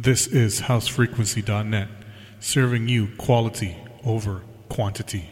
This is housefrequency.net, serving you quality over quantity.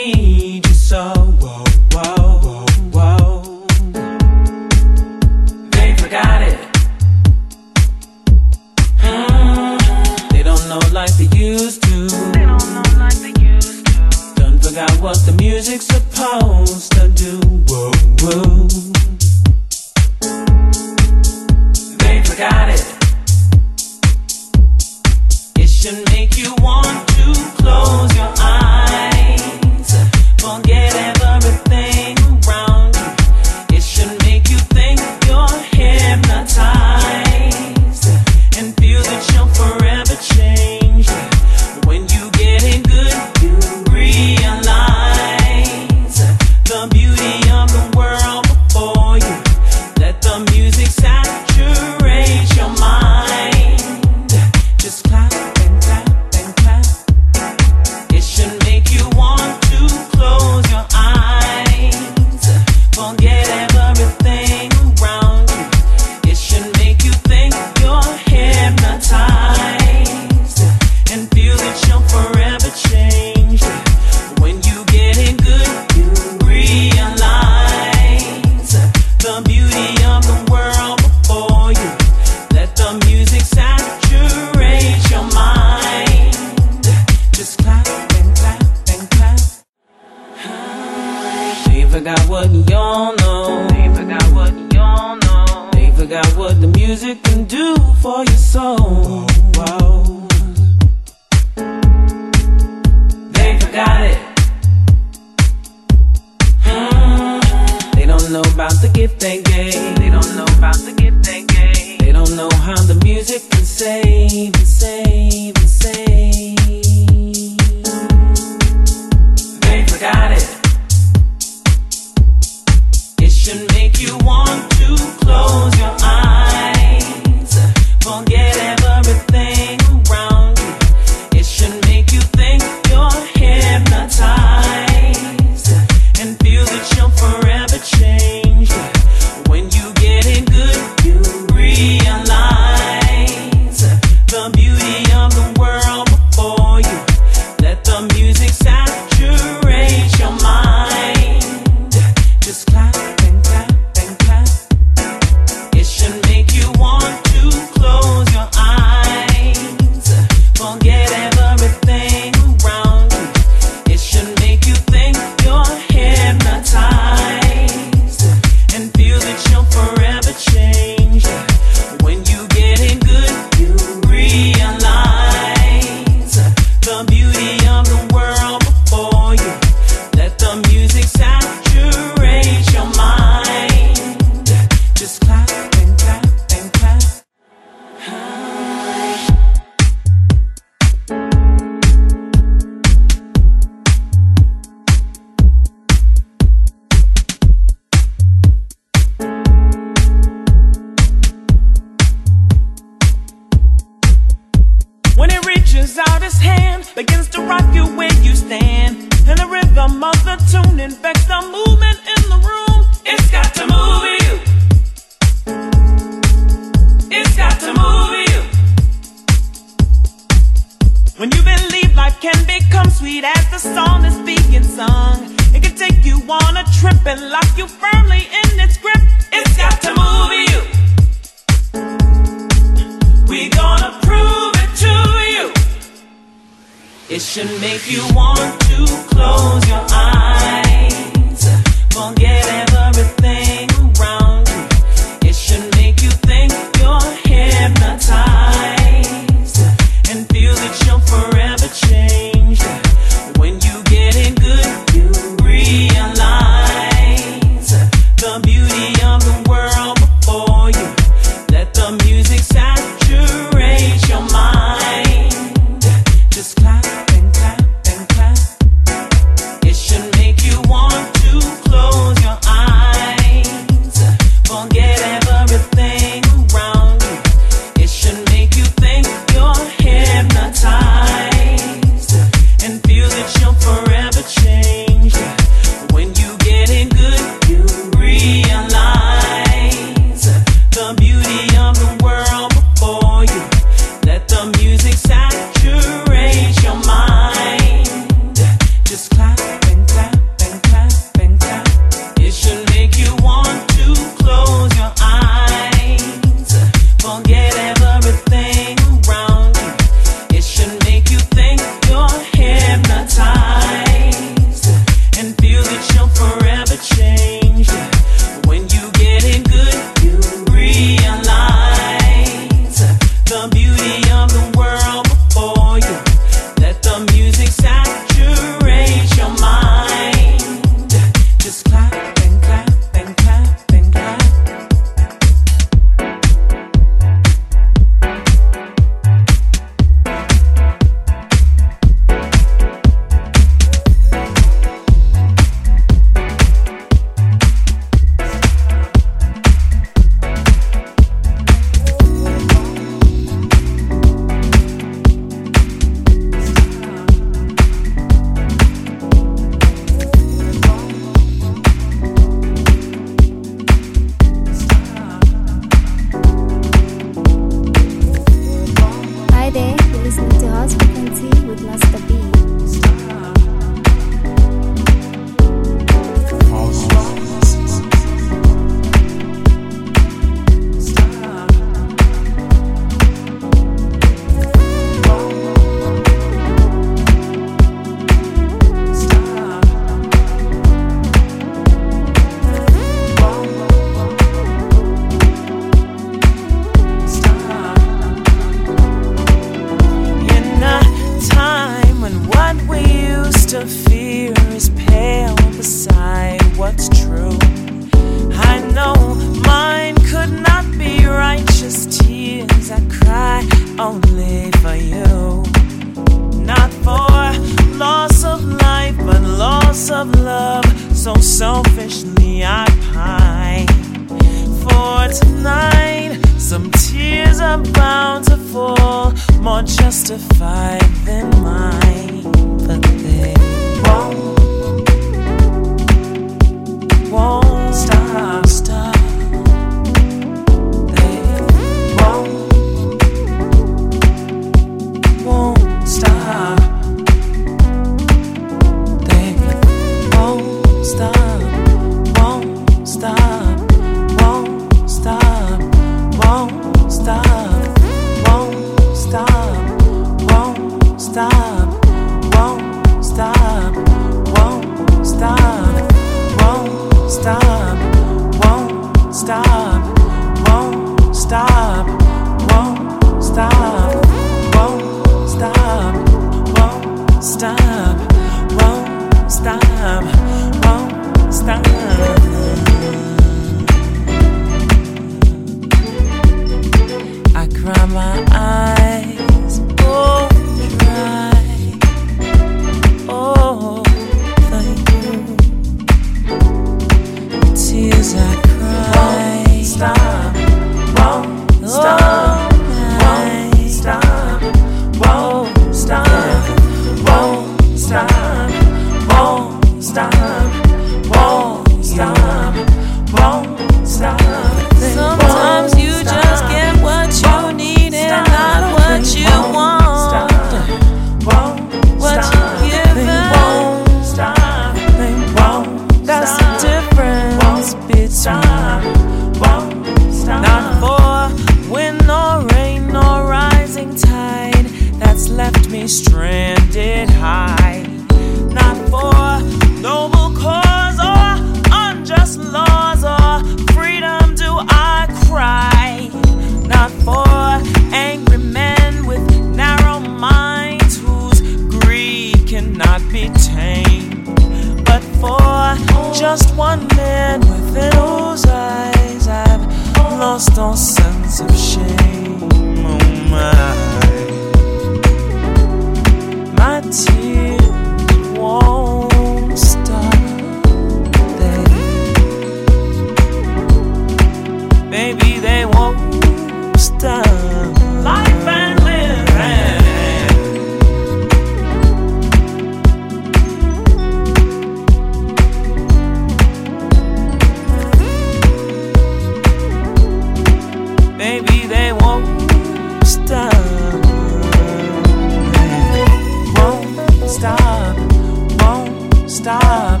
stop,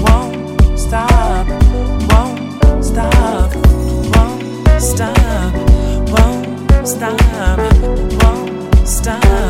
won't stop, won't stop, won't stop, won't stop, won't stop.